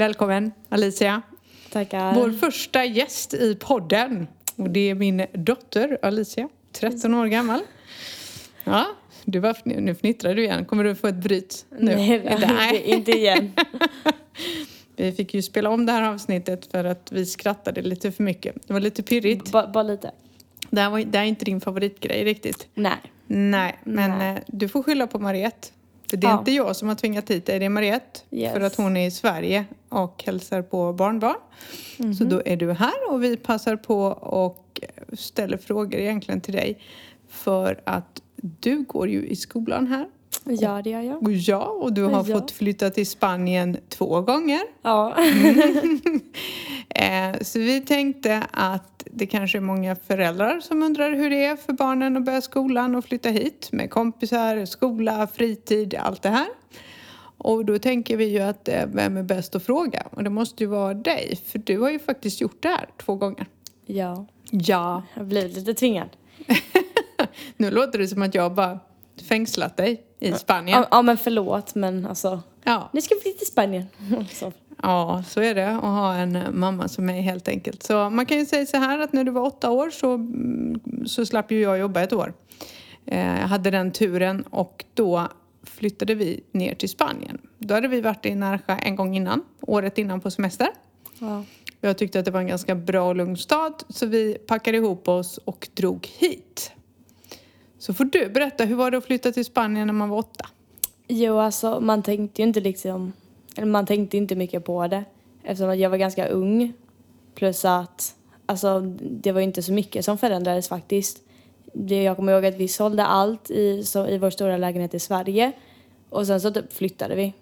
Välkommen Alicia. Tackar. Vår första gäst i podden. Och det är min dotter Alicia, 13 år gammal. Ja, du var, nu fnittrar du igen. Kommer du få ett bryt nu? Nej, inte, inte igen. vi fick ju spela om det här avsnittet för att vi skrattade lite för mycket. Det var lite pirrigt. Bara, bara lite. Det här, var, det här är inte din favoritgrej riktigt. Nej. Nej, men Nej. eh, du får skylla på Mariette. För det är Ja. inte jag som har tvingat hit dig, det är Mariette. Yes. För att hon är i Sverige och hälsar på barnbarn. Mhm. Så då är du här och vi passar på och ställer frågor egentligen till dig. För att du går ju i skolan här. Ja, det gör jag. Ja, och du har Ja. fått flytta till Spanien två gånger. Ja. Eh, så vi tänkte att det kanske är många föräldrar som undrar hur det är för barnen att börja skolan och flytta hit med kompisar, skola, fritid, allt det här. Och då tänker vi ju att eh, vem är bäst att fråga? Och det måste ju vara dig, för du har ju faktiskt gjort det här två gånger. ja. Ja. Jag har blivit lite tvingad. Nu låter det som att jag bara fängslat dig i Spanien. Ja, ja, men förlåt, men alltså. Ja. Nu ska vi till Spanien. Så. Ja, så är det att ha en mamma som mig helt enkelt. Så man kan ju säga så här att när du var åtta år så, mm, så slapp ju jag jobba ett år. Eh, Jag hade den turen och då flyttade vi ner till Spanien. Då hade vi varit i Narja en gång innan, året innan på semester. Ja. Jag tyckte att det var en ganska bra och lugn stad så vi packade ihop oss och drog hit. Så får du berätta, hur var det att flytta till Spanien när man var åtta? Jo, alltså man tänkte ju inte liksom, eller man tänkte inte mycket på det eftersom att jag var ganska ung. Plus att, alltså det var ju inte så mycket som förändrades faktiskt. Det, jag kommer ihåg att vi sålde allt i, så, i vår stora lägenhet i Sverige och sen så typ flyttade vi.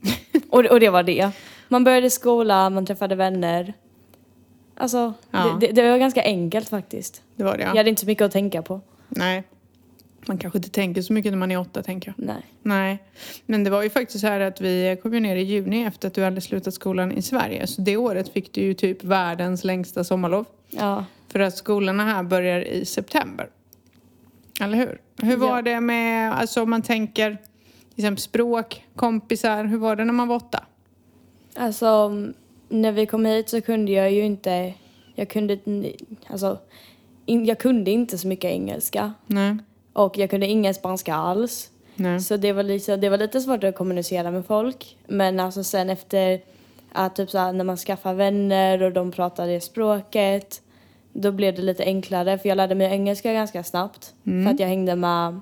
och, det- och det var det. Man började skola, man träffade vänner. Alltså, Ja. det, det, det var ganska enkelt faktiskt. Det var det ja. Jag hade inte så mycket att tänka på. Nej. Man kanske inte tänker så mycket när man är åtta tänker jag. Nej. Nej, men det var ju faktiskt så här att vi kom ju ner i juni efter att du hade slutat skolan i Sverige. Så det året fick du ju typ världens längsta sommarlov. Ja. För att skolorna här börjar i september. Eller hur? Hur var Ja. det med, alltså om man tänker till exempel språk, kompisar, hur var det när man var åtta? Alltså, när vi kom hit så kunde jag ju inte... Jag kunde, alltså, jag kunde inte så mycket engelska. Nej. Och jag kunde ingen spanska alls. Nej. Så det var, lite, det var lite svårt att kommunicera med folk. Men alltså sen efter att typ så här, när man skaffar vänner och de pratade det språket. Då blev det lite enklare för jag lärde mig engelska ganska snabbt. För att jag hängde med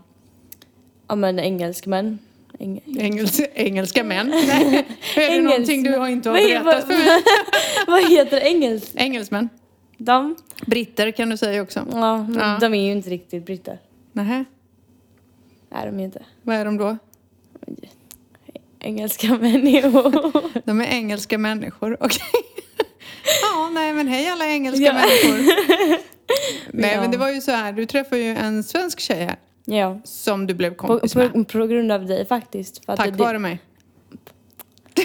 ja, men engelskmän. Eng, Engels, engelska män? Nej. Är det Engels- någonting du har inte har berättat för mig? Vad heter engels? Engelsmän? De? Britter kan du säga också. Ja, Ja. de är ju inte riktigt britter. Nähä. är de ju inte. Vad är de då? Engelska människor. De är engelska människor, okej. ja, nej men hej alla engelska Ja. människor. Nej Ja. men det var ju så här, du träffade ju en svensk tjej här ja, som du blev på, kompis med. på, på grund av dig faktiskt. För Tack vare mig.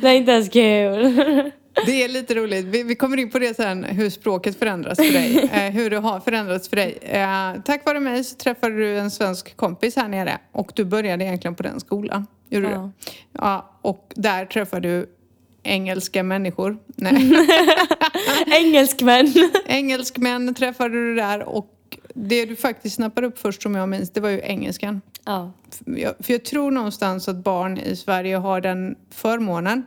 det är inte ens kul. Det är lite roligt. Vi, vi kommer in på det sen, hur språket förändras för dig. Eh, hur det har förändrats för dig. Eh, tack vare mig så träffade du en svensk kompis här nere och du började egentligen på den skolan. Gjorde du? Ja. Ja, och där träffade du engelska människor. Nej. Engelskmän. Engelskmän träffade du där och det du faktiskt snappade upp först som jag minns, det var ju engelskan. Ja. För jag, för jag tror någonstans att barn i Sverige har den förmånen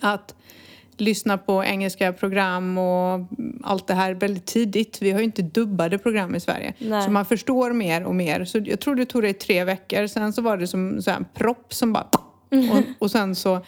att lyssna på engelska program och allt det här väldigt tidigt. Vi har ju inte dubbade program i Sverige. Nej. Så man förstår mer och mer. Så jag tror det tog dig tre veckor. Sen så var det som så en propp som bara... Och, och sen så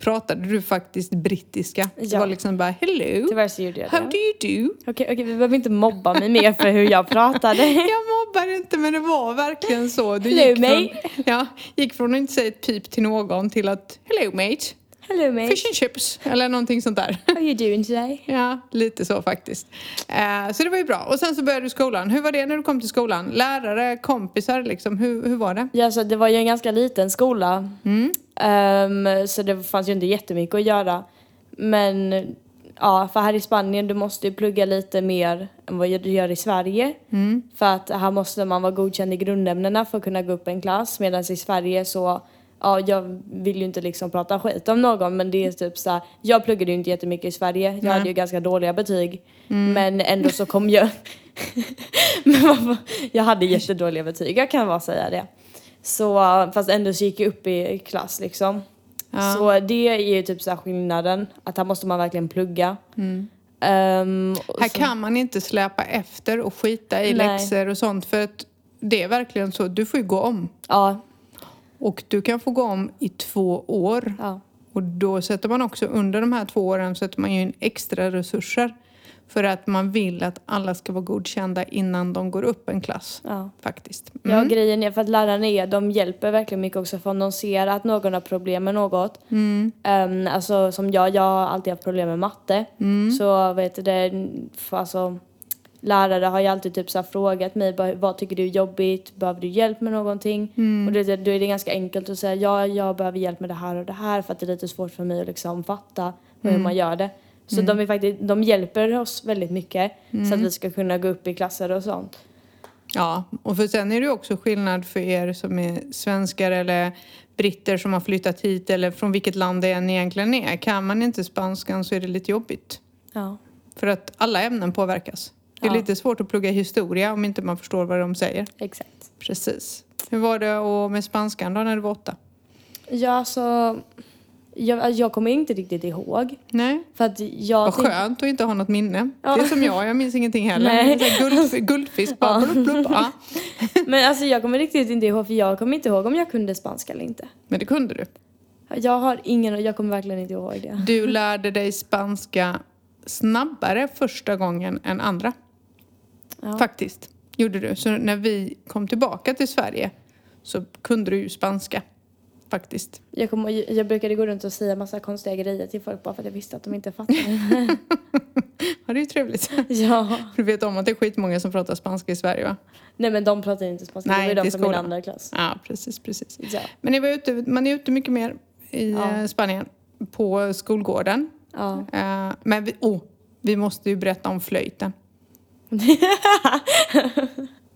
pratade du faktiskt brittiska. Det Ja. var liksom bara hello, Tyvärr så gjorde jag how det. do you do? Okej, okej, vi behöver inte mobba mig mer för hur jag pratade. Jag mobbar inte men det var verkligen så. Du Hello, gick från, mate. ja, gick från att inte säga ett pip till någon till att hello mate, Hello mate, fish and chips eller någonting sånt där. how you doing today? Ja, lite så faktiskt. Eh, så det var ju bra. Och sen så började du skolan. Hur var det när du kom till skolan? Lärare, kompisar liksom, hur, hur var det? Ja, så det var ju en ganska liten skola. Mm. Ehm, så det fanns ju inte jättemycket att göra. Men ja, för här i Spanien du måste ju plugga lite mer än vad du gör i Sverige. Mm. För att här måste man vara godkänd i grundämnena för att kunna gå upp en klass. Medan i Sverige så, ja, jag vill ju inte liksom prata skit om någon men det är typ så här, jag pluggade ju inte jättemycket i Sverige, jag hade ju ganska dåliga betyg. Men ändå så kom jag, men jag hade jättedåliga betyg, jag kan bara säga det. Så fast ändå så gick jag upp i klass liksom. Ja. Så det är ju typ så här skillnaden, att här måste man verkligen plugga. Ehm, och Här så- kan man inte släpa efter och skita i Nej. läxor och sånt för att det är verkligen så. Du får ju gå om. Ja, Och du kan få gå om i två år. ja. Och då sätter man också under de här två åren sätter man ju in extra resurser. För att man vill att alla ska vara godkända innan de går upp en klass. ja. Faktiskt. Ja, Mm. grejen är för att lärarna är, de hjälper verkligen mycket också för om de ser att någon har problem med något. Mm. Um, alltså som jag, jag har alltid haft problem med matte. Mm. Så vet du det, alltså lärare har ju alltid typ så frågat mig vad tycker du är jobbigt, behöver du hjälp med någonting? Mm. Och det, då är det ganska enkelt att säga ja, jag behöver hjälp med det här och det här för att det är lite svårt för mig att liksom fatta hur Mm. man gör det. Så de, är faktiskt, de hjälper oss väldigt mycket så Mm. att vi ska kunna gå upp i klasser och sånt. Ja, och för sen är det också skillnad för er som är svenskar eller britter som har flyttat hit eller från vilket land det än egentligen är. Kan man inte spanskan så är det lite jobbigt. Ja. För att alla ämnen påverkas. Det är Ja. lite svårt att plugga historia om inte man förstår vad de säger. Exakt. Precis. Hur var det och med spanskan då när du var åtta? Ja, alltså, jag, jag kommer inte riktigt ihåg. Nej, För att jag... vad skönt att inte ha något minne. Ja. Det är som jag, jag minns ingenting heller. Nej. Så Guld, guldfisk, bara Ja. blupp, blupp. Ja. Men alltså jag kommer riktigt inte ihåg, för jag kommer inte ihåg om jag kunde spanska eller inte. Men det kunde du. Jag har ingen, jag kommer verkligen inte ihåg det. Du lärde dig spanska snabbare första gången än andra. Ja. Faktiskt, gjorde du. Så när vi kom tillbaka till Sverige så kunde du ju spanska. Faktiskt. Jag, kommer, jag brukade gå runt och säga massa konstiga grejer till folk bara för att jag visste att de inte fattade. Ja, det är ju trevligt. ja. Du vet om att det är skitmånga som pratar spanska i Sverige va? Nej men de pratar inte spanska, Nej, det var ju de från min andra klass. Ja, precis, precis. Ja. Men ni var ute, man är ute mycket mer i Ja. eh, Spanien på skolgården. Ja. Eh, Men vi, oh, vi måste ju berätta om flöjten.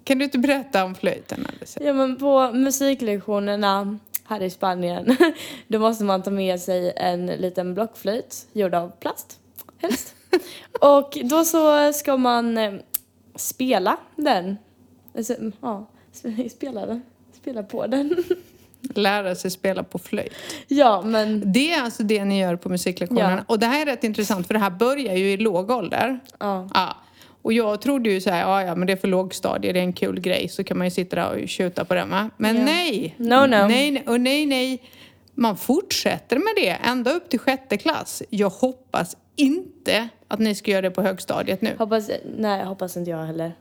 Kan du inte berätta om flöjten Alice? ja men på musiklektionerna här i Spanien då måste man ta med sig en liten blockflöjt gjord av plast helst. Och då så ska man eh, spela den. Alltså, ja, sp- spela den. Spela på den. Lära sig spela på flöjt. ja men Det är alltså det ni gör på musiklektionerna. Ja. Och det här är rätt intressant för det här börjar ju i låg ålder. ja. Ja. Och jag trodde ju så här, ja ja men det är för lågstadie, det är en kul grej så kan man ju sitta där och tjuta på den va. Men Ja. nej! No, no. Nej, och nej, nej. Man fortsätter med det ända upp till sjätte klass. Jag hoppas inte att ni ska göra det på högstadiet nu. Hoppas, nej hoppas inte jag heller.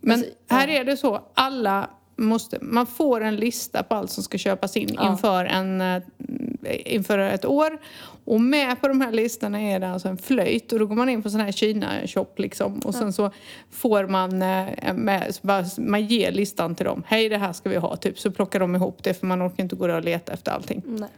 Men Alltså, ja. här är det så, alla måste, man får en lista på allt som ska köpas in Ja. inför, en, eh, inför ett år. Och med på de här listorna är det alltså en flöjt och då går man in på sån här Kina-shop liksom och sen så får man, eh, med, man ger listan till dem. Hej det här ska vi ha, typ så plockar de ihop det för man orkar inte gå och leta efter allting. Nej.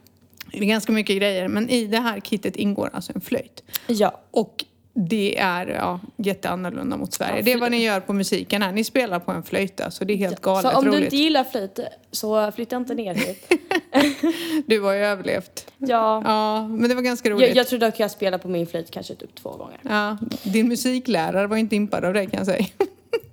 Det är ganska mycket grejer men i det här kittet ingår alltså en flöjt. Ja. Och det är ja, jätteannorlunda mot Sverige. Ja, det är vad ni gör på musiken här. Ni spelar på en flöjta så det är helt galet Så om du roligt. inte gillar flöjt så flytta inte ner hit. Du har ju överlevt. Ja. Ja, men det var ganska roligt. Jag, jag tror dock jag spelar på min flöjt kanske typ två gånger. Ja, din musiklärare var inte impad av dig kan jag säga.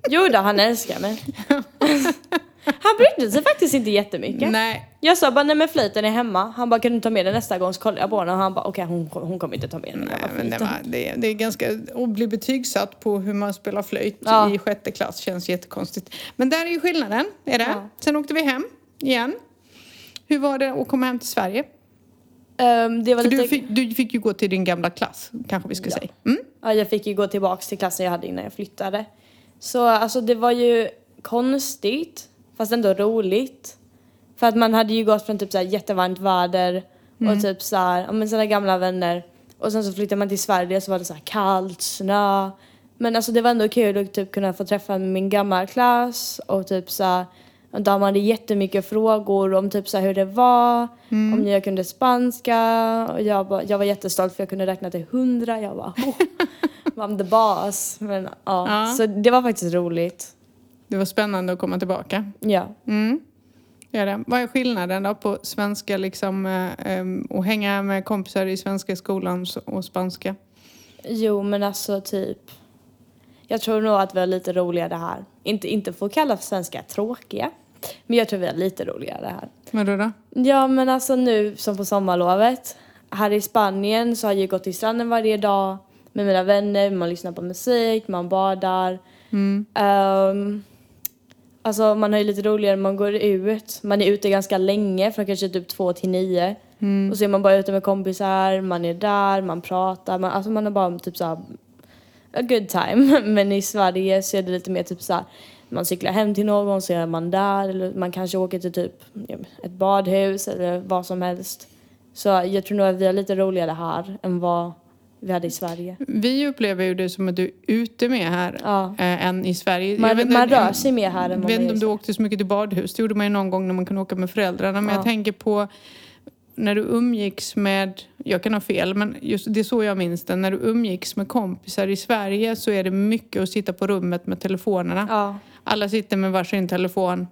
Jo då, han älskar mig. Han brydde sig faktiskt inte jättemycket. Nej, Jag sa bara nej men flöjten är hemma. Han bara kan du ta med den nästa gång? Så kollade jag på honom och han bara okej hon, hon kommer inte ta med den. nej men det, var, det, det är ganska... Att bli betygsatt på hur man spelar flöjt Ja. i sjätte klass känns jättekonstigt. Men där är ju skillnaden, är det. Ja. Sen åkte vi hem igen. Hur var det att komma hem till Sverige? Det var För lite... du fick, du fick ju gå till din gamla klass, kanske vi ska Ja. säga. Mm? Ja, jag fick ju gå tillbaks till klassen jag hade innan jag flyttade. Så alltså det var ju konstigt, fast ändå roligt. För att man hade ju gått från typ så här jättevarmt väder och typ så här, ja men sina gamla vänner. Och sen så flyttade man till Sverige så var det så här kallt, snö. Men alltså det var ändå kul att typ kunna få träffa min gamla klass och typ så här, de hade jättemycket frågor om typ så hur det var, om jag kunde spanska och jag, bara, jag var jättestolt för jag kunde räkna till hundra. Jag bara, oh, I'm the boss. Men, ja. Ja. Så det var faktiskt roligt. Det var spännande att komma tillbaka. Ja. Mm. Är det. Vad är skillnaden då på svenska liksom, eh, em, och hänga med kompisar i svenska skolan och spanska? Jo, men alltså typ... Jag tror nog att vi har lite roligare här. Inte, inte för att kalla svenska tråkiga, men jag tror vi har lite roligare här. Vadå då? Ja, men alltså nu som på sommarlovet. Här i Spanien så har jag gått till stranden varje dag med mina vänner. Man lyssnar på musik, man badar. Ehm, alltså man har ju lite roligare när man går ut. Man är ute ganska länge, från kanske typ två till nio. Och så är man bara ute med kompisar, man är där, man pratar. Man, alltså man har bara typ såhär a good time. Men i Sverige så är det lite mer typ såhär man cyklar hem till någon så är man där eller man kanske åker till typ ett badhus eller vad som helst. Så jag tror nog att vi har lite roligare här än vad vi hade i Sverige. Vi upplever ju det som att du är ute med här Ja. eh, än i Sverige. Man- inte- man rör sig mer här än vad Jag vet inte om du åkte så mycket till badhus. Det gjorde man ju någon gång när man kunde åka med föräldrarna. Men Ja. jag tänker på när du umgicks med, jag kan ha fel, men just det är så jag minns det. När du umgicks med kompisar i Sverige så är det mycket att sitta på rummet med telefonerna. Ja. Alla sitter med varsin telefon.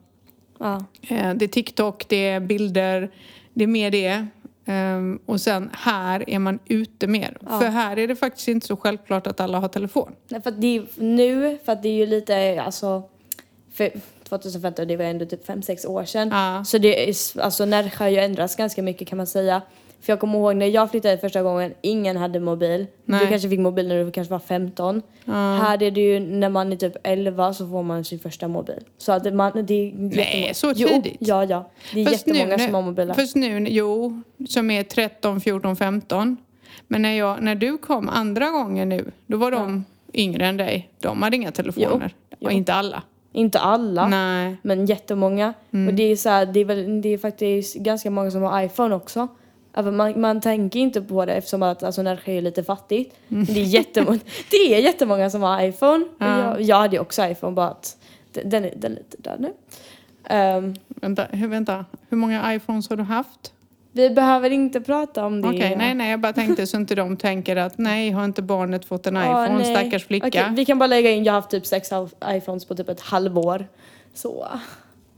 Ja. Eh, Det är TikTok, det är bilder, det är mer det. Ehm, Och sen här är man ute mer. Ja. För här är det faktiskt inte så självklart att alla har telefon. Nej, för att det är, nu, för att det är ju lite, alltså, för 2015, det var ändå typ 5-6 år sedan. Ja. Så det är, alltså Närsjö har ju ändrats ganska mycket kan man säga. För jag kommer ihåg när jag flyttade första gången, ingen hade mobil. Nej. Du kanske fick mobil när du kanske var 15. Här är det ju när man är typ 11 så får man sin första mobil. Så att man, det är jättemånga- så Jo, tidigt? ja, ja. Det är Fast nu jättemånga när- som har mobiler. Först nu, jo, som är 13, 14, 15. Men när, jag, när du kom andra gången nu, då var de yngre än dig. De hade inga telefoner. Jo, Och jo. inte alla. Inte alla. Nej. Men jättemånga. Mm. Och det är så här, det är väl, det är faktiskt ganska många som har iPhone också. Alltså man, man tänker inte på det eftersom att alltså Närsjö är lite fattigt. Men det är jättemånga, det är jättemånga som har iPhone. Ja. Jag, jag hade ju också iPhone bara att den, är, den är lite död nu. Ehm, Vänta, hur, vänta, hur många iPhones har du haft? vi behöver inte prata om det. Okej, nej, nej, jag bara tänkte så inte de tänker att nej, har inte barnet fått en iPhone, nej. stackars flicka. Okej, vi kan bara lägga in, jag har haft typ sex iPhones på typ ett halvår. Så.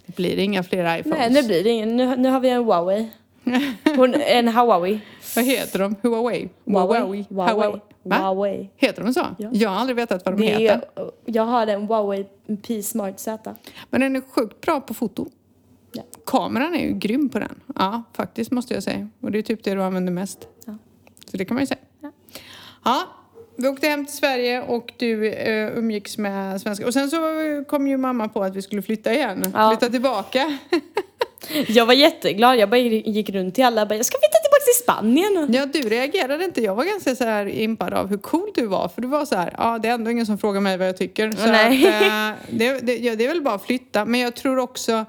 Det blir inga fler iPhones. Nej, nu blir det ingen. Nu, nu har vi en Huawei. Hon, en Huawei. Vad heter de? Huawei? Huawei. Huawei. Huawei. Heter de så? Ja. Jag har aldrig vetat vad de Det heter. är, jag har en Huawei P-Smart Z. Men den är sjukt bra på foto. Ja. Kameran är ju grym på den. Ja, faktiskt måste jag säga. Och det är typ det du använder mest. Ja. Så det kan man ju säga. Ja. Ja, vi åkte hem till Sverige och du eh, umgicks med svenska. Och sen så kom ju mamma på att vi skulle flytta igen. Ja. Flytta tillbaka. Jag var jätteglad. Jag bara gick runt till alla och bara, jag ska flytta tillbaka till Spanien. Ja, du reagerade inte. Jag var ganska så här impad av hur cool du var. För du var så här, ja det är ändå ingen som frågar mig vad jag tycker. Så Nej. Att, eh, det, det, ja, det är väl bara att flytta. Men jag tror också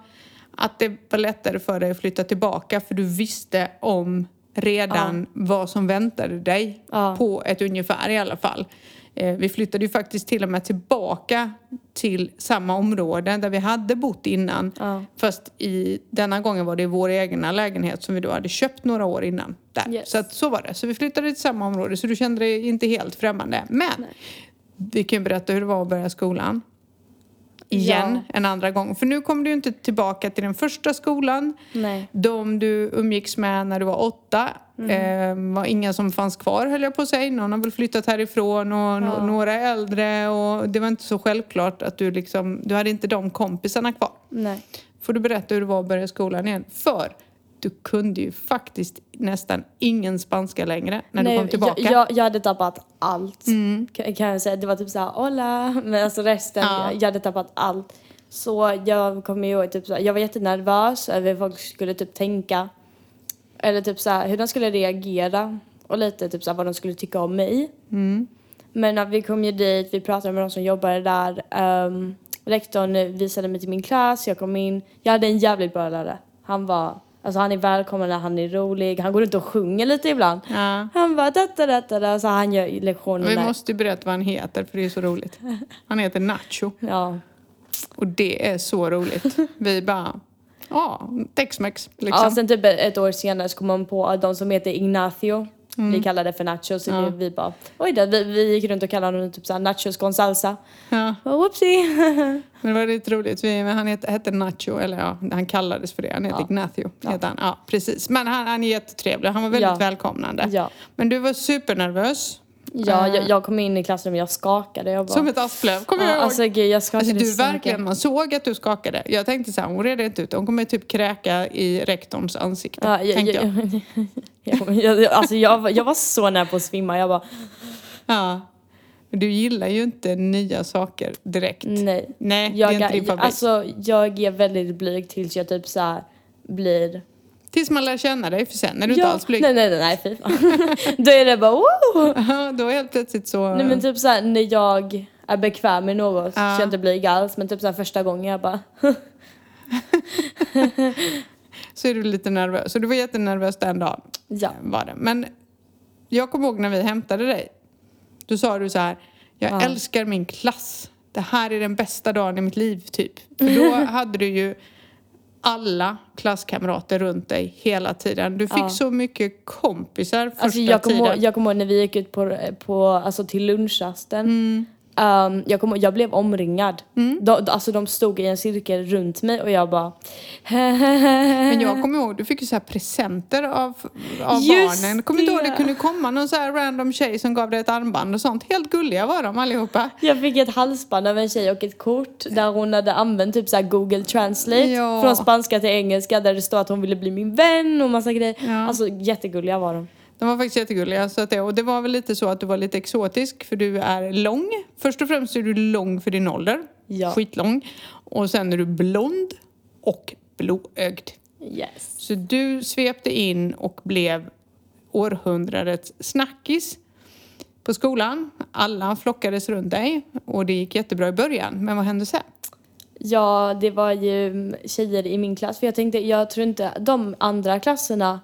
att det var lättare för dig att flytta tillbaka. För du visste om redan vad som väntade dig. Ja. På ett ungefär i alla fall. Eh, vi flyttade ju faktiskt till och med tillbaka till samma område där vi hade bott innan. Ja. Fast i denna gången var det vår egna lägenhet som vi då hade köpt några år innan. Där. Yes. Så att så var det. Så vi flyttade till samma område så du kände dig inte helt främmande. Men vi kan ju berätta hur det var att börja skolan. Igen, Ja. en andra gång. För nu kom du inte tillbaka till den första skolan. Nej. De du umgicks med när du var åtta eh, var inga som fanns kvar höll jag på att säga. Någon har väl flyttat härifrån och no- några är äldre och det var inte så självklart att du liksom, du hade inte de kompisarna kvar. Nej. Får du berätta hur det var att börja skolan igen? För du kunde ju faktiskt nästan ingen spanska längre när Nej, du kom tillbaka. Jag, jag, jag hade tappat allt. Mm. Kan, jag säga. Det var typ såhär, hola. Men alltså resten, Ja. jag, jag hade tappat allt. Så jag kommer ihåg, typ såhär, jag var jättenervös över hur folk skulle typ tänka. Eller typ såhär, hur de skulle reagera. Och lite typ såhär, vad de skulle tycka om mig. Mm. Men att vi kom ju dit, vi pratade med de som jobbade där. Um, rektorn visade mig till min klass, jag kom in. Jag hade en jävligt bra lärare. Han var, alltså han är välkomnande, han är rolig, han går runt och sjunger lite ibland. Ja. Han bara datta datta da, så han gör Vi lektionerna. måste ju berätta vad han heter för det är så roligt. Han heter Nacho Ja. och det är så roligt. Vi bara, ja, Tex-Mex ja, liksom. sen typ ett år senare så kom man på de som heter Ignacio, Vi kallade det för nachos Mm. Ja. vi bara oj då, vi, vi gick runt och kallade dem typ såhär nachos con salsa. Ja. Och whoopsie! Men det var lite roligt. Vi, han hette, hette Nacho, eller ja, han kallades för det. Han heter Ja. Ignacio. Ja. Han. Ja, precis. Men han, han är jättetrevlig. Han var väldigt Ja. välkomnande. Ja. Men du var supernervös. Ja, Eh, jag, jag kom in i klassrummet, jag skakade. Jag bara, Som ett asplöv, kommer ja, jag ihåg. alltså gud, jag skakade Alltså, du så mycket. verkligen, man såg att du skakade. Jag tänkte så här, hon reder inte ut Hon kommer typ kräka i rektorns ansikte. Ja, jag, tänkte jag. jag, jag, jag, alltså jag, jag var så nära på att svimma. Jag bara, Ja. Du gillar ju inte nya saker direkt. nej. Nej, Jag, det är inte din favorit. alltså, jag är väldigt blyg tills jag typ så här blir... Tills man lär känna dig, för sen är du inte ja, alls blyg. Nej, nej, nej, fy fan. Då är det bara wow! Ja, Då är helt plötsligt så... Nej men typ så här, när jag är bekväm med något så Ja. känner jag inte blyg alls. Men typ så här, första gången jag bara, så är du lite nervös. Så du var jättenervös den dagen. ja. Var det. Men jag kommer ihåg när vi hämtade dig. Då sa du så här, jag Ja. älskar min klass. Det här är den bästa dagen i mitt liv, typ. För då hade du ju alla klasskamrater runt dig hela tiden. Du fick Ja. så mycket kompisar första Alltså jag kommer tiden. ihåg, jag kommer ihåg när vi gick ut på, på, alltså till lunchrasten. Mm. Um, jag, ihåg- jag blev omringad. De, alltså de stod i en cirkel runt mig och jag bara... Men jag kommer ihåg, du fick ju så här presenter av, av Just barnen. Kommer inte ihåg, det. kunde komma någon så här random tjej som gav dig ett armband och sånt. Helt gulliga var de allihopa. Jag fick ett halsband av en tjej och ett kort där hon hade använt typ så här Google Translate Ja. från spanska till engelska där det står att hon ville bli min vän och massa grejer. Ja. Alltså jättegulliga var de. De var faktiskt jättegulliga. Så att det, och det var väl lite så att du var lite exotisk för du är lång. Först och främst är du lång för din ålder. Ja. Skitlång. Och sen är du blond och blåögd. Yes. Så du svepte in och blev århundradets snackis på skolan. Alla flockades runt dig och det gick jättebra i början. Men vad hände sen? Ja, det var ju tjejer i min klass. För jag tänkte, jag tror inte de andra klasserna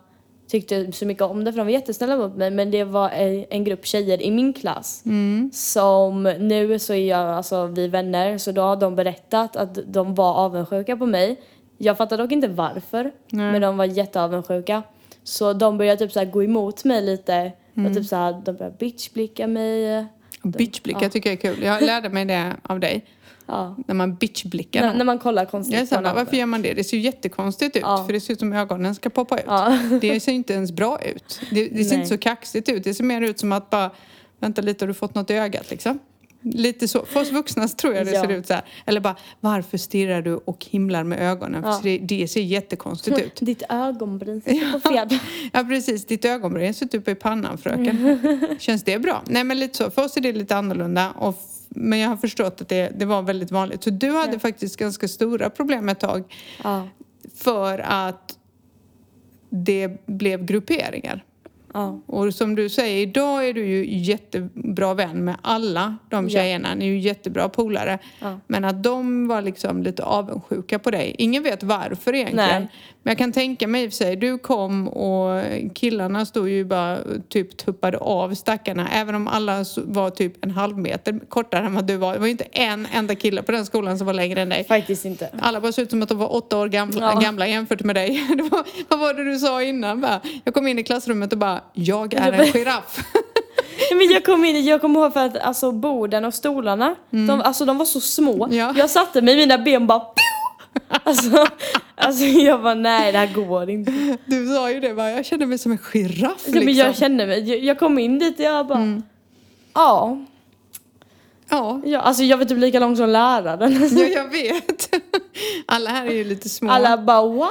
tyckte så mycket om det för de var jättesnälla mot mig. Men det var en grupp tjejer i min klass som nu så är jag, alltså vi vänner så då har de berättat att de var avundsjuka på mig. Jag fattar dock inte varför, Nej. men de var jätteavundsjuka. Så de började typ så gå emot mig lite och typ så här, de började bitchblicka mig. Och bitchblickar tycker jag är kul. Jag lärde mig det av dig. Ja. När man bitchblickar När, när man kollar konstigt Jag på någon. varför gör man det? Det ser ju jättekonstigt ut. Ja. För det ser ut som ögonen ska poppa ut. Ja. Det ser inte ens bra ut. Det, det ser inte så kaxigt ut. Det ser mer ut som att bara, vänta lite, har du fått något i ögat liksom? Lite så. För oss vuxna tror jag det Ja. ser ut så här. Eller bara, varför stirrar du och himlar med ögonen? Ja. För det, det ser jättekonstigt ut. Ditt ögonbryn sitter på fel. Ja precis, ditt ögonbryn sitter uppe i pannan fröken. Känns det bra? Nej men lite så, för oss är det lite annorlunda. Och men jag har förstått att det, det var väldigt vanligt. Så du hade Ja. faktiskt ganska stora problem ett tag. Ja. För att det blev grupperingar. Ja. Och som du säger, idag är du ju jättebra vän med alla de Ja. tjejerna. Ni är ju jättebra polare. Ja. Men att de var liksom lite avundsjuka på dig. Ingen vet varför egentligen. Nej. Men jag kan tänka mig i och för sig, du kom och killarna stod ju bara typ tuppade av stackarna. Även om alla var typ en halv meter kortare än vad du var. Det var ju inte en enda kille på den skolan som var längre än dig. Faktiskt inte. Alla bara såg ut som att de var åtta år gamla, Ja. gamla jämfört med dig. Var, vad var det du sa innan? Bara, jag kom in i klassrummet och bara, jag är en giraff. Men jag kom in, jag kommer ihåg för att alltså borden och stolarna, de, alltså de var så små. Mm. Ja. Jag satte mig mina ben bara! Alltså, alltså jag bara nej det här går inte. Du sa ju det, bara, jag känner mig som en giraff liksom. Mm. Men jag kände mig, jag, jag kom in dit och jag bara ja, Ja, ja, alltså jag var typ lika lång som läraren. ja, jag vet. Alla här är ju lite små. Alla bara wow!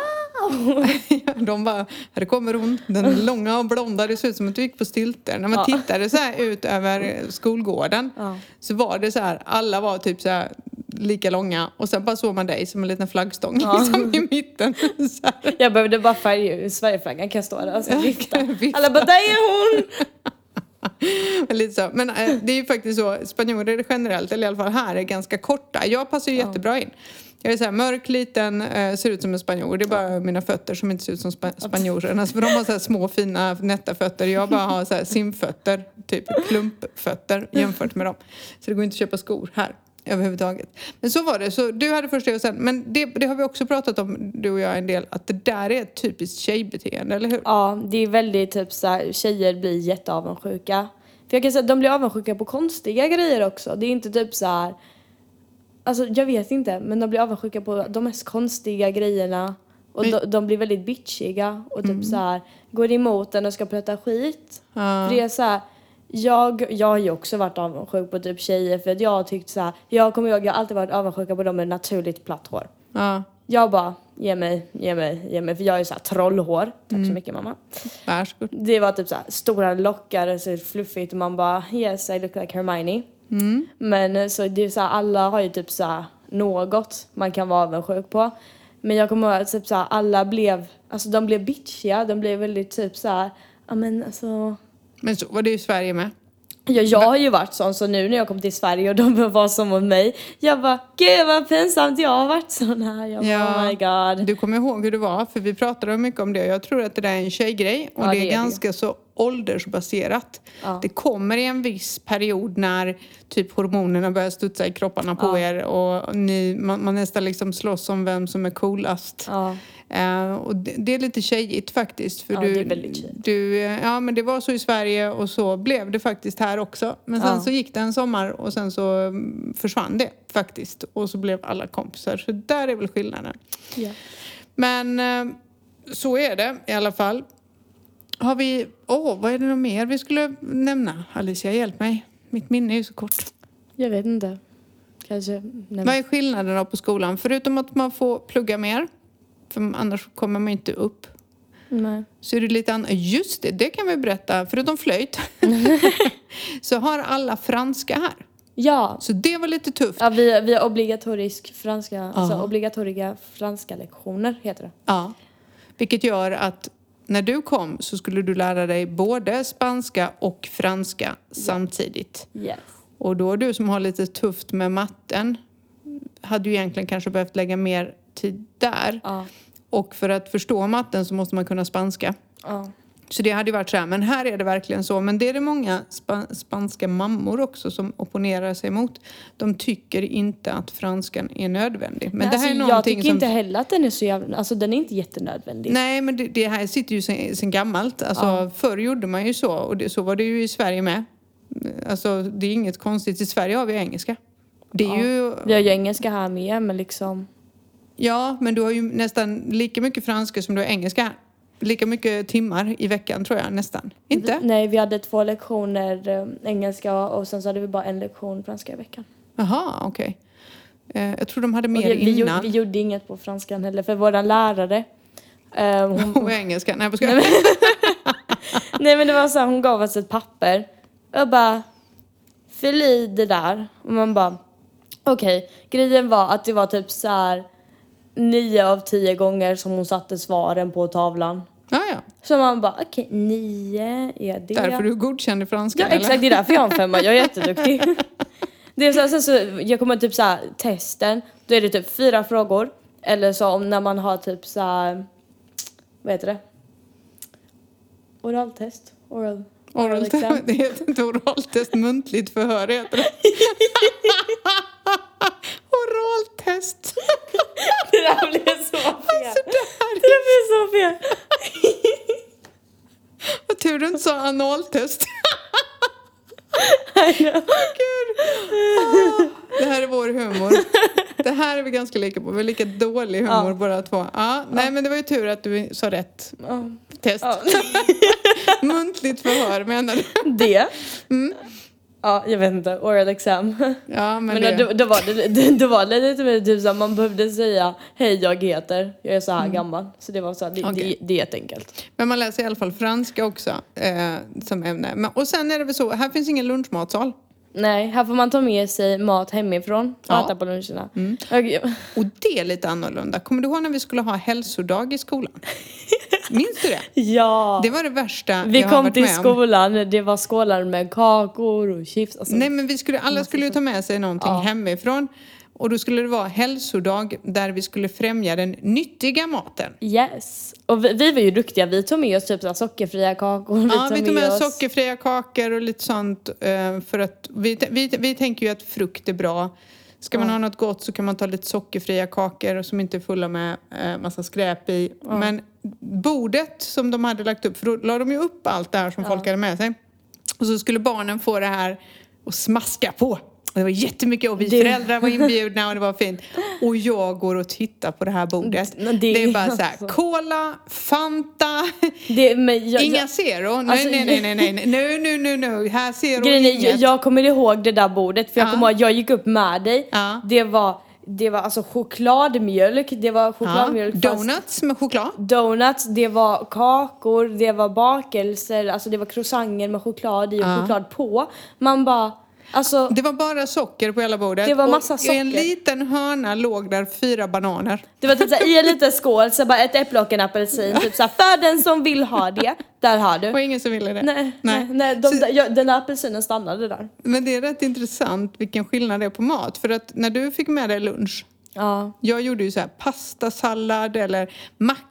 De bara, här kommer hon, den långa och blonda. Det ser ut som att du gick på stilter. När man Ja. tittade så här ut över skolgården Ja. så var det så här, alla var typ så här lika långa och sen bara såg man dig som en liten flaggstång Ja. liksom i mitten. Så här. Jag behövde bara färga ut Sverigeflaggan kan jag stå där och. Vifta. Alla bara där är hon! Lite så. Men äh, det är ju faktiskt så, spanjorer generellt, eller i alla fall här, är ganska korta. Jag passar ju jättebra in. Jag är så här mörk, liten, äh, ser ut som en spanjor. Det är bara mina fötter som inte ser ut som spa- spanjorernas. För de har så här små, fina, nätta fötter. Jag bara har så här simfötter, typ klumpfötter jämfört med dem. Så det går inte att köpa skor här. Överhuvudtaget. Men så var det. Så du hade först det och sen. Men det, det har vi också pratat om, du och jag, en del. Att det där är ett typiskt tjejbeteende, eller hur? Ja, det är väldigt typ så här, tjejer blir jätteavundsjuka. För jag kan säga att de blir avundsjuka på konstiga grejer också. Det är inte typ så här. Alltså jag vet inte, men de blir avundsjuka på de mest konstiga grejerna. Och Men- de, de blir väldigt bitchiga och typ så här går emot en och ska prata skit. Ja. För det är så här, jag, jag har ju också varit avundsjuk på typ tjejer för att jag har tyckt så här, jag kommer ihåg, jag har alltid varit avundsjuk på dem med naturligt platt hår. Ja, Jag bara, ge mig, ge mig, ge mig, för jag är ju så här trollhår. Tack så mycket mamma. varsågod. Det var typ så här, stora lockar, så fluffigt och man bara yes I look like Hermione. Men eh, så det är så här, alla har ju typ så här, något man kan vara avundsjuk på. Men jag kommer ihåg att typ så här, alla blev, alltså de blev bitchiga, de blev väldigt typ så här, ja men alltså Men så var det ju i Sverige med. Ja, jag har ju varit sån så nu när jag kom till Sverige och de var som mot mig. Jag bara, gud vad pinsamt jag har varit sån här. Jag bara, Ja. oh my god. Du kommer ihåg hur det var, för vi pratade mycket om det. Jag tror att det där är en tjejgrej och Ja, det det är är det ganska så åldersbaserat. Ja. Det kommer i en viss period när typ hormonerna börjar studsa i kropparna på Ja. er och ni, man, man nästan liksom slåss om vem som är coolast. Ja. Eh, och det, det är lite tjejigt faktiskt. För Ja, du, det är väldigt tjejigt. du, ja men det var så i Sverige och så blev det faktiskt här också. Men sen Ja. så gick det en sommar och sen så mm, försvann det faktiskt. Och så blev alla kompisar. Så där är väl skillnaden. Ja. Men eh, så är det i alla fall. Har vi, åh vad är det något mer vi skulle nämna? Alicia hjälp mig. Mitt minne är ju så kort. Jag vet inte. Kanske. Nej. Vad är skillnaden då på skolan? Förutom att man får plugga mer. För annars kommer man inte upp. Nej. Så är det lite annat. Just det, det kan vi berätta. Förutom flöjt. så har alla franska här. Ja. Så det var lite tufft. Ja, vi, vi har obligatorisk franska, alltså obligatoriska franska lektioner heter det. Ja. Vilket gör att när du kom så skulle du lära dig både spanska och franska samtidigt. Yes. Och då du som har lite tufft med matten hade ju egentligen kanske behövt lägga mer tid där. Ja. Och för att förstå matten så måste man kunna spanska. Ja. Så det hade ju varit så här, men här är det verkligen så. Men det är det många spa- spanska mammor också som opponerar sig mot. De tycker inte att franskan är nödvändig. Men Men det här alltså, är jag tycker som... inte heller att den är så jävla, alltså den är inte jättenödvändig. Nej, men det, det här sitter ju sen, sen gammalt. Alltså, Ja. Förr gjorde man ju så och det, så var det ju i Sverige med. Alltså, det är inget konstigt. I Sverige har vi engelska. Det är Ja. ju... Vi har ju engelska här med men liksom, Ja, men du har ju nästan lika mycket franska som du har engelska här. Lika mycket timmar i veckan tror jag nästan. Inte? nej vi hade två lektioner eh, engelska och sen så hade vi bara en lektion franska i veckan. Jaha, okej. Eh, jag tror de hade mer det, vi, gjorde, innan. vi gjorde inget på franskan heller för våran lärare eh, hon, Och engelska. Nej, jag? Nej men det var så här, hon gav oss ett papper. Jag bara, fyll i det där. Och man bara, okej. Grejen var att det var typ så här nio av tio gånger som hon satte svaren på tavlan. Ja, ja. Så man bara, okej, nio är det. Därför du är godkänd i franska, Ja exakt, det är därför jag har en femma. Jag är jätteduktig. Det är så sen så, jag kommer typ så här, testen, då är det typ fyra frågor. Eller så om när man har typ så här, vad heter det? Oraltest? Oral, Oral exam. det heter inte oraltest, muntligt förhör heter det. oraltest. Det där blev så fel. Alltså, det där blev så fel. Vad tur du inte sa analtest. Gud. Ah, det här är vår humor. Det här är vi ganska lika på. Vi har lika dålig humor Ja. båda två. Ja, nej, men det var ju tur att du sa rätt Ja. test. Ja. Muntligt förhör menar du? Det? Ja, jag vet inte. Oral exam. Ja, men, Men, det... då, då, var det, det, då var det lite mer typ så här, man behövde säga hej jag heter, jag är så här gammal. Så det var så här, det, Okej. det, det är jätteenkelt. men man läser i alla fall franska också eh, som ämne. Men, och sen är det väl så, här finns ingen lunchmatsal. Nej, här får man ta med sig mat hemifrån och Ja. äta på luncherna. Och- Och det är lite annorlunda. Kommer du ihåg när vi skulle ha hälsodag i skolan? Minns du det? Ja! Det var det värsta vi jag har kom varit till med om. skolan, det var skålar med kakor och chips. Alltså, Nej men vi skulle, alla skulle ju ta med sig någonting Ja. hemifrån. Och då skulle det vara hälsodag där vi skulle främja den nyttiga maten. Yes! Och vi, vi var ju duktiga, vi tog med oss typ så sockerfria kakor. Ja, vi tog med oss... sockerfria kakor och lite sånt. eh, För att vi, vi, vi tänker ju att frukt är bra. Ska man Ja. ha något gott så kan man ta lite sockerfria kakor som inte är fulla med eh, massa skräp i. Men bordet som de hade lagt upp, för då la de ju upp allt det här som folk hade med sig. Och så skulle barnen få det här och smaska på. Och det var jättemycket och vi Det- föräldrar var inbjudna och det var fint. Och jag går och tittar på det här bordet. Det- Det, är bara så här, alltså. Cola, Fanta, Det, jag, inga jag, zero. Nej, Alltså, nej, nej, nej, nej, nej, nu, nu, nu, nu, här zero grejen är, inget. jag kommer ihåg det där bordet för jag Ja. kommer ihåg, jag gick upp med dig. Ja. Det var, det var alltså chokladmjölk, det var Ja, chokladmjölk fast- donuts med choklad. Donuts, det var kakor, det var bakelser, alltså det var croissanter med choklad i och Ja. choklad på. Man bara, alltså Det var bara socker på hela bordet. Det var massa och i en socker. liten hörna låg där fyra bananer. det var typ såhär, i en liten skål så bara ett äpple och en apelsin, typ såhär för den som vill ha det, där har du. Och ingen som ville det. Nej, nej, nej de, Så- ja, den där apelsinen stannade där. Men det är rätt intressant vilken skillnad det är på mat. För att när du fick med dig lunch, Ja. jag gjorde ju så här pastasallad eller macka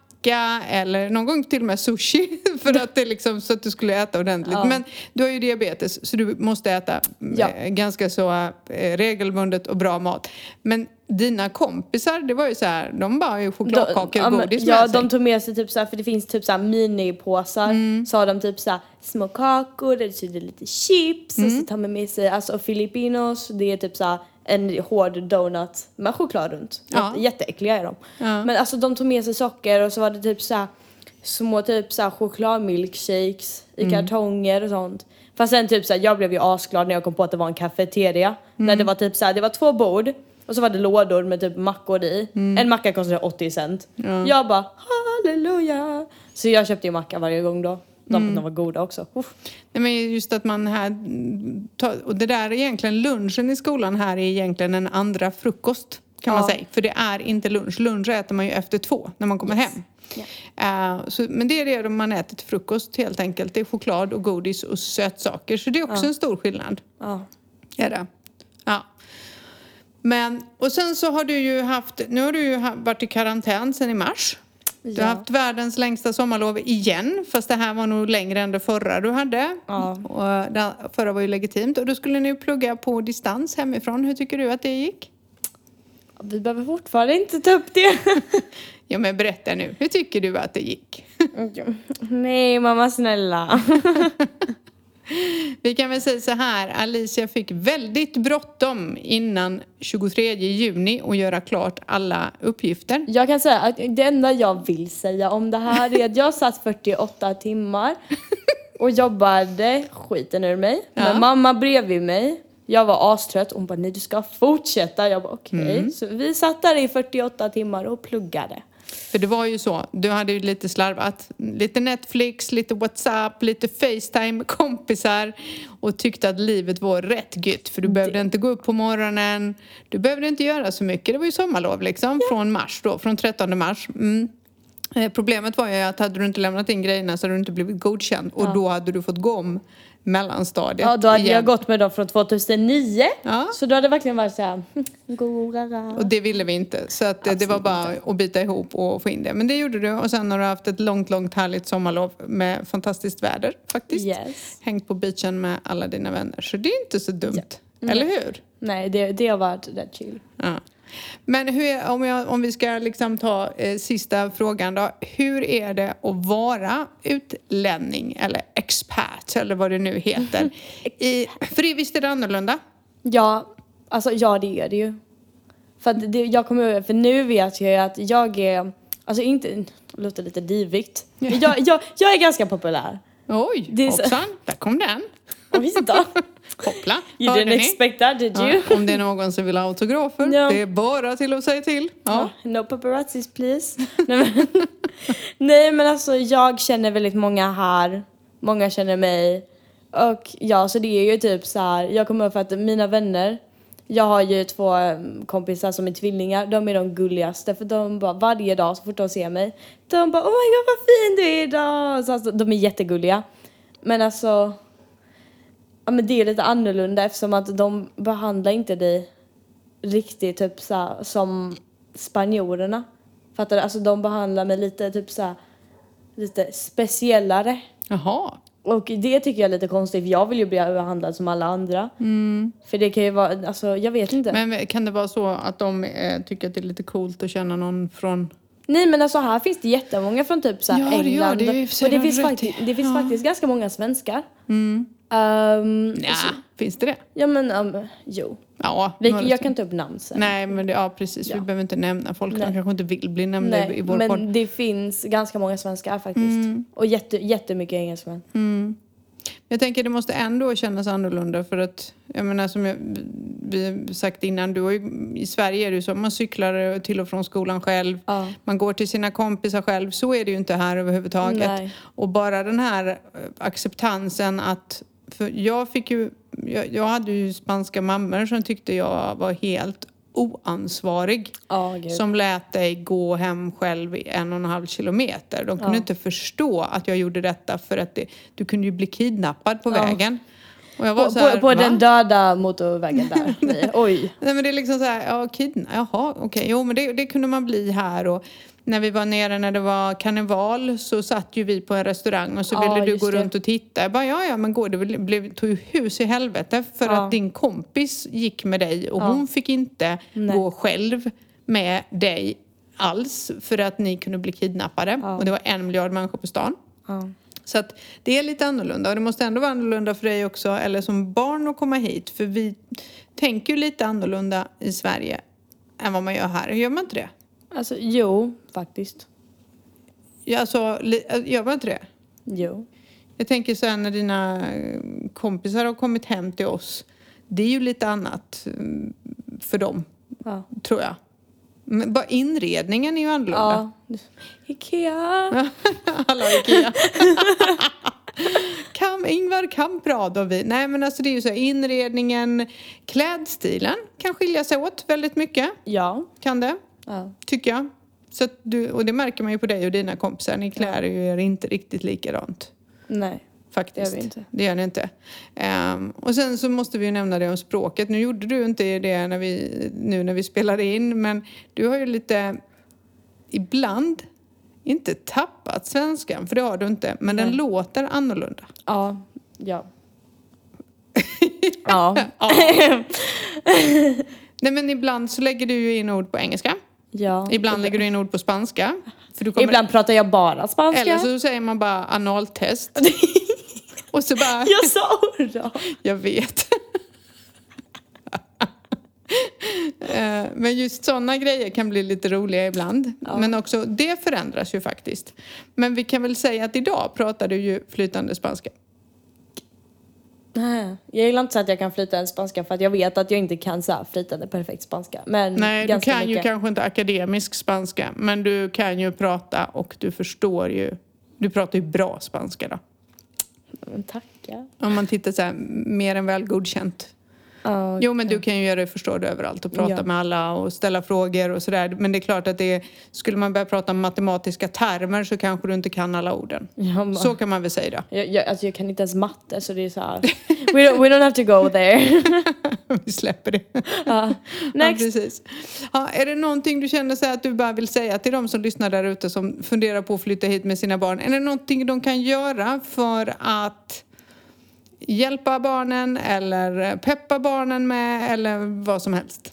eller någon gång till och med sushi för att det liksom så att du skulle äta ordentligt. Ja. Men du har ju diabetes så du måste äta Ja. eh, ganska så eh, regelbundet och bra mat. Men dina kompisar, det var ju så här, de bara ju chokladkakor ja, och godis Ja, med sig. de tog med sig typ såhär, för det finns typ såhär minipåsar. Mm. Så har de typ såhär små kakor, det är lite chips Mm. och så tar man med sig alltså Filipinos, det är typ såhär en hård donut med choklad runt. Ja. Jätte, jätteäckliga är de. Ja. Men alltså de tog med sig socker och så var det typ såhär små typ såhär chokladmilkshakes i Mm. kartonger och sånt. Fast sen typ såhär, jag blev ju asglad när jag kom på att det var en kafeteria. När Mm. det var typ såhär, det var två bord och så var det lådor med typ mackor i. Mm. En macka kostade 80 cent. Jag bara halleluja. Så jag köpte ju macka varje gång då. De, Mm. de var goda också. Uff. Nej, men just att man här, och det där är egentligen lunchen i skolan här är egentligen en andra frukost kan man Ja. säga. För det är inte lunch. Lunch äter man ju efter två när man kommer hem. Eh, så, men det är det man äter till frukost helt enkelt. Det är choklad och godis och sötsaker. Så det är också en stor skillnad. Ja. Är det. Ja. Men, och sen så har du ju haft, nu har du ju varit i karantän sedan i mars. Du har haft världens längsta sommarlov igen, fast det här var nog längre än det förra du hade. Ja. Och det förra var ju legitimt. Och då skulle ni plugga på distans hemifrån. Hur tycker du att det gick? Vi behöver fortfarande inte ta upp det. Ja men berätta nu, hur tycker du att det gick? Nej mamma snälla. Vi kan väl säga så här, Alicia fick väldigt bråttom innan 23 juni att göra klart alla uppgifter. Jag kan säga att det enda jag vill säga om det här är att jag satt 48 timmar och jobbade skiten ur mig. Ja. Men mamma bredvid mig, jag var astrött. Hon bara nej du ska fortsätta. Jag bara okej. Mm. Så vi satt där i 48 timmar och pluggade. För det var ju så, du hade ju lite slarvat. Lite Netflix, lite WhatsApp, lite Facetime kompisar och tyckte att livet var rätt gött för du behövde inte gå upp på morgonen, du behövde inte göra så mycket. Det var ju sommarlov liksom från mars då, från 13 mars. Mm. Eh, Problemet var ju att hade du inte lämnat in grejerna så hade du inte blivit godkänd och då hade du fått gå om mellanstadiet Ja, då hade igen. jag gått med dem från 2009. Ja. Så då hade det verkligen varit såhär, goda. Och det ville vi inte. Så att eh, det var bara att bita ihop och få in det. Men det gjorde du och sen har du haft ett långt, långt härligt sommarlov med fantastiskt väder faktiskt. Yes. Hängt på beachen med alla dina vänner. Så det är inte så dumt. Eller hur? Nej, det, det har varit rätt chill. Ja. Men hur om, jag, om vi ska liksom ta eh, sista frågan då. Hur är det att vara utlänning eller expert eller vad det nu heter? I, för visst är det annorlunda? Ja, alltså ja det är det ju. För det, jag kommer för nu vet jag ju att jag är, alltså inte, det låter lite divigt, men jag, jag, jag är ganska populär. Oj, hoppsan, där kom den. Oj då. Hoppla, You hörde didn't ni? expect that did you? Ja, om det är någon som vill ha autografer, Ja. det är bara till att säga till. Ja. No paparazzis please. Nej men, nej men alltså jag känner väldigt många här, många känner mig. Och ja så det är ju typ så här. jag kommer ihåg för att mina vänner, jag har ju två eh, kompisar som är tvillingar, de är de gulligaste för de bara varje dag så fort de ser mig, de bara oh my god vad fin du är idag. Så alltså, de är jättegulliga. Men alltså, ja men det är lite annorlunda eftersom att de behandlar inte dig riktigt typ så här, som spanjorerna. Fattar du? Alltså de behandlar mig lite typ så här, lite speciellare. Jaha, Och det tycker jag är lite konstigt för jag vill ju bli behandlad som alla andra. För det kan ju vara, alltså jag vet inte. Men kan det vara så att de eh, tycker att det är lite coolt att känna någon från... Nej men alltså här finns det jättemånga från typ så här Ja, det gör England. det ju i och det finns, du rätt faktiskt, i. det finns Ja. faktiskt ganska många svenskar. Mm. Ehm, Nja, finns det det? Ja men um, jo. Ja, Vi, jag stycken. kan ta upp namn sen. Nej, men det, ja precis. Vi Ja. behöver inte nämna folk. De Nej. kanske inte vill bli nämnda i, i vår men podd. det finns ganska många svenskar faktiskt. Och jätte, jättemycket engelsmän. Jag tänker det måste ändå kännas annorlunda för att, jag menar som jag, vi har sagt innan, du har ju, i Sverige är det ju så, man cyklar till och från skolan själv, Ja. man går till sina kompisar själv, så är det ju inte här överhuvudtaget. Nej. Och bara den här eh, acceptansen att, för jag fick ju, jag, jag hade ju spanska mammor som tyckte jag var helt oansvarig. Gud. Som lät dig gå hem själv i en och en halv kilometer. De kunde Ja. inte förstå att jag gjorde detta för att det, du kunde ju bli kidnappad på Ja. vägen. Och jag var på så här, på, på den döda motorvägen där. Nej, Oj. Nej men det är liksom så här, ja kidna, jaha okej, jo men det, det kunde man bli här och när vi var nere när det var karneval så satt ju vi på en restaurang och så Ja, ville du gå det. runt och titta. Jag bara, ja ja men gå, det blev- blev, tog ju hus i helvete för Ja. att din kompis gick med dig och Ja. hon fick inte Nej. gå själv med dig alls för att ni kunde bli kidnappade och det var en miljard människor på stan. Så att det är lite annorlunda och det måste ändå vara annorlunda för dig också, eller som barn att komma hit. För vi tänker ju lite annorlunda i Sverige än vad man gör här. Gör man inte det? Alltså jo, faktiskt. Ja, Alltså, li- gör man inte det? Jo. Jag tänker så här när dina eh, kompisar har kommit hem till oss. Det är ju lite annat mm, för dem, Ja. tror jag. Men bara inredningen är ju annorlunda. ja. Ikea. Hallå Ikea. Kam, Ingvar Kamprad och vi. Nej men alltså det är ju så här, inredningen, klädstilen kan skilja sig åt väldigt mycket. Ja. Kan det, ja. tycker jag. Så du, och det märker man ju på dig och dina kompisar. Ni klär ju er inte riktigt likadant. Nej. Faktiskt. Det gör vi inte. Det gör ni inte. Ehm, och sen så måste vi ju nämna det om språket. Nu gjorde du inte det när vi, nu när vi spelade in men du har ju lite ibland inte tappat svenskan, för det har du inte. Men den Nej. låter annorlunda. Ja. Ja. ja. Ja. Nej men ibland så lägger du ju in ord på engelska. Ja. Ibland lägger du in ord på spanska. Kommer, Ibland pratar jag bara spanska. Eller så säger man bara analtest. och så bara... Jag sa oral. Jag vet. Eh, Men just sådana grejer kan bli lite roliga ibland. Men också det förändras ju faktiskt. Men vi kan väl säga att idag pratar du ju flytande spanska. Nej, jag gillar inte så att jag kan flyta en spanska för att jag vet att jag inte kan så här flytande perfekt spanska. Men Nej, du kan ju mycket. kanske inte akademisk spanska. Men du kan ju prata och du förstår ju. Du pratar ju bra spanska då. Men tackar. Om man tittar så här, mer än väl godkänt. Ja, Jo, men du kan ju göra dig förstådd överallt och prata Ja. med alla och ställa frågor och sådär. Men det är klart att det är, skulle man börja prata om matematiska termer så kanske du inte kan alla orden. Ja, men- Så kan man väl säga. Jag, jag, alltså jag kan inte ens matte så det är så här. We don't, we don't have to go there. Vi släpper det. ja. Ja, Next. precis. Ja, är det någonting du känner så att du bara vill säga till de som lyssnar där ute som funderar på att flytta hit med sina barn? Är det någonting de kan göra för att hjälpa barnen eller peppa barnen med eller vad som helst?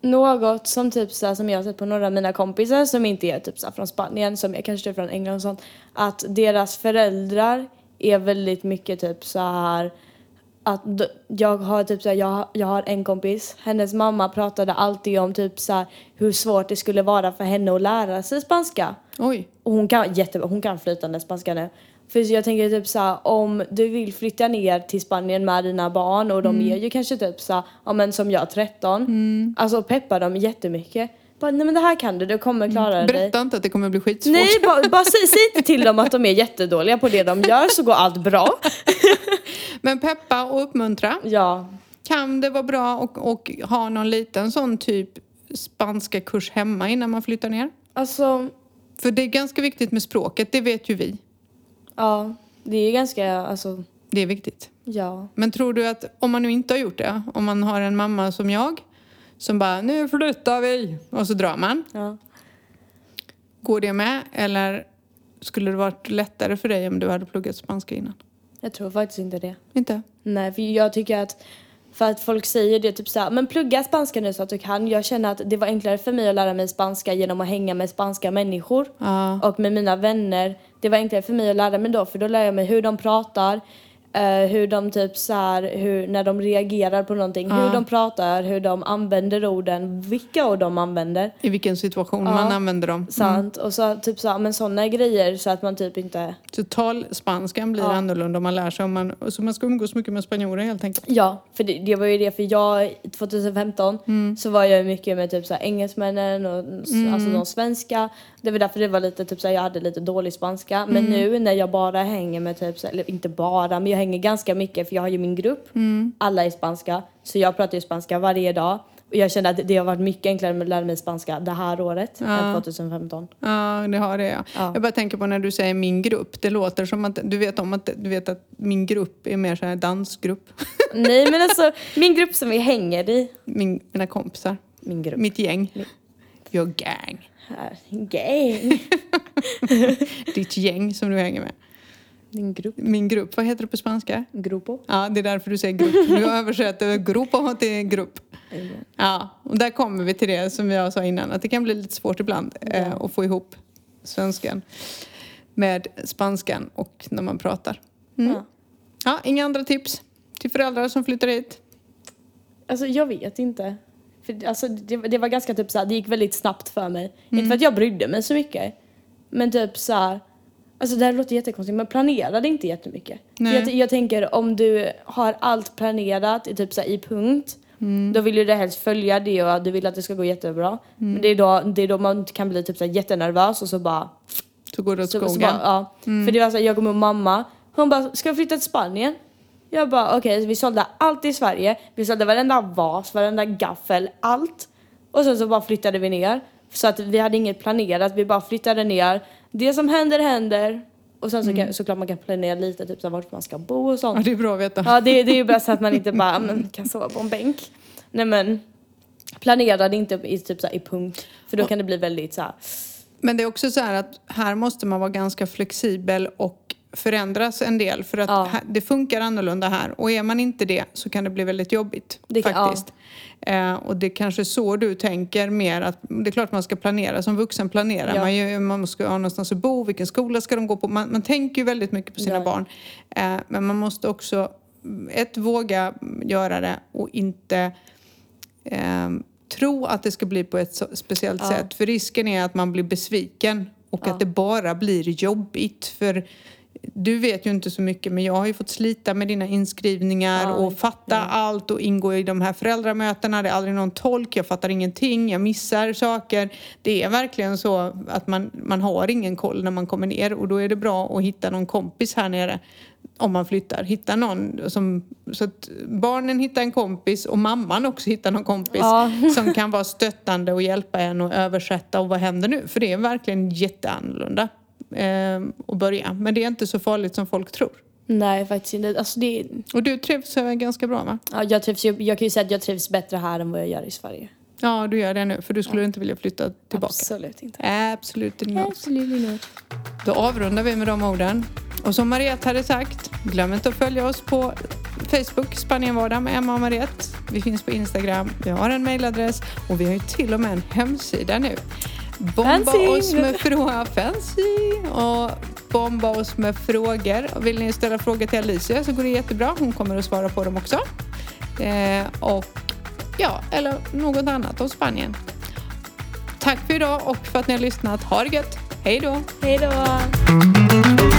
Något som typ så här, som jag har sett på några av mina kompisar som inte är typ så här, från Spanien, som är kanske är från England och sånt. Att deras föräldrar är väldigt mycket typ så här att jag har typ så här, jag, jag har en kompis, hennes mamma pratade alltid om typ så här, hur svårt det skulle vara för henne att lära sig spanska. Oj. Och hon kan, jätte, hon kan flytande spanska nu. För jag tänker typ så om du vill flytta ner till Spanien med dina barn och de är ju kanske typ så ja men som jag 13. Alltså peppa dem jättemycket. Bara, nej men det här kan du, du kommer klara dig. Berätta inte att det kommer bli skitsvårt. Nej, bara, bara säg, säg inte till dem att de är jättedåliga på det de gör så går allt bra. Men peppa och uppmuntra. Ja, Kan det vara bra att och ha någon liten sån typ spanska kurs hemma innan man flyttar ner? alltså, För det är ganska viktigt med språket, det vet ju vi. Ja, det är ganska, alltså, Det är viktigt. ja. Men tror du att om man nu inte har gjort det, om man har en mamma som jag som bara nu flyttar vi och så drar man. ja. Går det med eller skulle det varit lättare för dig om du hade pluggat spanska innan? Jag tror faktiskt inte det. Inte? Nej, för jag tycker att för att folk säger det typ såhär, men plugga spanska nu så att du kan. Jag känner att det var enklare för mig att lära mig spanska genom att hänga med spanska människor Ja. och med mina vänner. Det var enklare för mig att lära mig då för då lär jag mig hur de pratar, eh, hur de typ så här, hur, när de reagerar på någonting, hur de pratar, hur de använder orden, vilka ord de använder. I vilken situation man använder dem. Sant. Och så typ så, här, men sådana grejer så att man typ inte Så talspanskan blir annorlunda om man lär sig om man, så man ska umgås mycket med spanjorer helt enkelt. Ja, för det, det var ju det för jag 2015 Mm. så var jag mycket med typ så här engelsmännen och s- Mm. alltså de svenska. Det var därför det var lite typ så här, jag hade lite dålig spanska. Men Mm. nu när jag bara hänger med typ så här, eller inte bara, men jag hänger ganska mycket för jag har ju min grupp. Mm. Alla är spanska. Så jag pratar ju spanska varje dag. Och jag kände att det har varit mycket enklare att lära mig spanska det här året än 2015. Ja, det har det ja. Ja. Jag bara tänker på när du säger min grupp. Det låter som att du vet om att, du vet att min grupp är mer så här dansgrupp. Nej men alltså min grupp som vi hänger i. Min, mina kompisar. Min grupp. Mitt gäng. Your gang. Gang. Ditt gäng som du hänger med. Min grupp. Min grupp, vad heter det på spanska? Grupo. Ja, det är därför du säger grupp. Du översätter grupp till grupp. Ja, och där kommer vi till det som jag sa innan, att det kan bli lite svårt ibland eh, att få ihop svenskan med spanskan och när man pratar. Mm. Ja. Ja, inga andra tips till föräldrar som flyttar hit? Alltså jag vet inte. För, alltså, det, det var ganska typ såhär, det gick väldigt snabbt för mig. Inte för att jag brydde mig så mycket. Men typ såhär, alltså det här låter jättekonstigt men planerade inte jättemycket. Nej. Jag, jag tänker om du har allt planerat i typ såhär, i punkt. Då vill det helst följa det och du vill att det ska gå jättebra. Men det är, då, det är då man kan bli typ såhär, jättenervös och så bara Så går det åt så, så skogen. bara, ja. För det var så här, jag kom med mamma, hon bara, ska vi flytta till Spanien? Jag bara, okej, vi sålde allt i Sverige. Vi sålde varenda vas, varenda gaffel, allt. Och sen så bara flyttade vi ner. Så att vi hade inget planerat, vi bara flyttade ner. Det som händer, händer. Och sen så kan, såklart man kan planera lite, typ så vart man ska bo och Ja, sånt. det är bra att veta. Ja, det, det är ju bäst att man inte bara men, kan sova på en bänk. Nej men, planerade inte i, typ så i punkt. För då kan det bli väldigt så här, Men det är också så här att här måste man vara ganska flexibel och förändras en del för att Ja. det funkar annorlunda här och är man inte det så kan det bli väldigt jobbigt Det faktiskt. Eh, och det är kanske så du tänker mer att det är klart man ska planera, som vuxen planerar Ja. man ju, man ska ha någonstans att bo, vilken skola ska de gå på, man, man tänker ju väldigt mycket på sina Ja. barn. Eh, men man måste också, ett, våga göra det och inte eh, tro att det ska bli på ett speciellt Ja. sätt. För risken är att man blir besviken och Ja. att det bara blir jobbigt. För du vet ju inte så mycket men jag har ju fått slita med dina inskrivningar Ja, och fatta allt och ingå i de här föräldramötena. Det är aldrig någon tolk, jag fattar ingenting, jag missar saker. Det är verkligen så att man, man har ingen koll när man kommer ner och då är det bra att hitta någon kompis här nere om man flyttar. Hitta någon som, så att barnen hittar en kompis och mamman också hittar någon kompis Ja. som kan vara stöttande och hjälpa en och översätta och vad händer nu? För det är verkligen jätteannorlunda eh, att börja. Men det är inte så farligt som folk tror. nej faktiskt inte. Alltså det, Och du trivs eh, ganska bra va? Ja, jag, trivs, jag kan ju säga att jag trivs bättre här än vad jag gör i Sverige. Ja, du gör det nu för du skulle inte vilja flytta tillbaka. Absolut inte. Absolut inte. Absolut inte. Då avrundar vi med de orden. Och som Mariette hade sagt, glöm inte att följa oss på Facebook, Spanienvardag med Emma och Mariette. Vi finns på Instagram, vi har en mailadress och vi har ju till och med en hemsida nu. Bomba Fancy! oss med frågor, fancy! Och bomba oss med frågor. Vill ni ställa frågor till Alicia så går det jättebra, hon kommer att svara på dem också. Eh, och ja, eller något annat om Spanien. Tack för idag och för att ni har lyssnat. Ha det gött! Hej då! Hej då!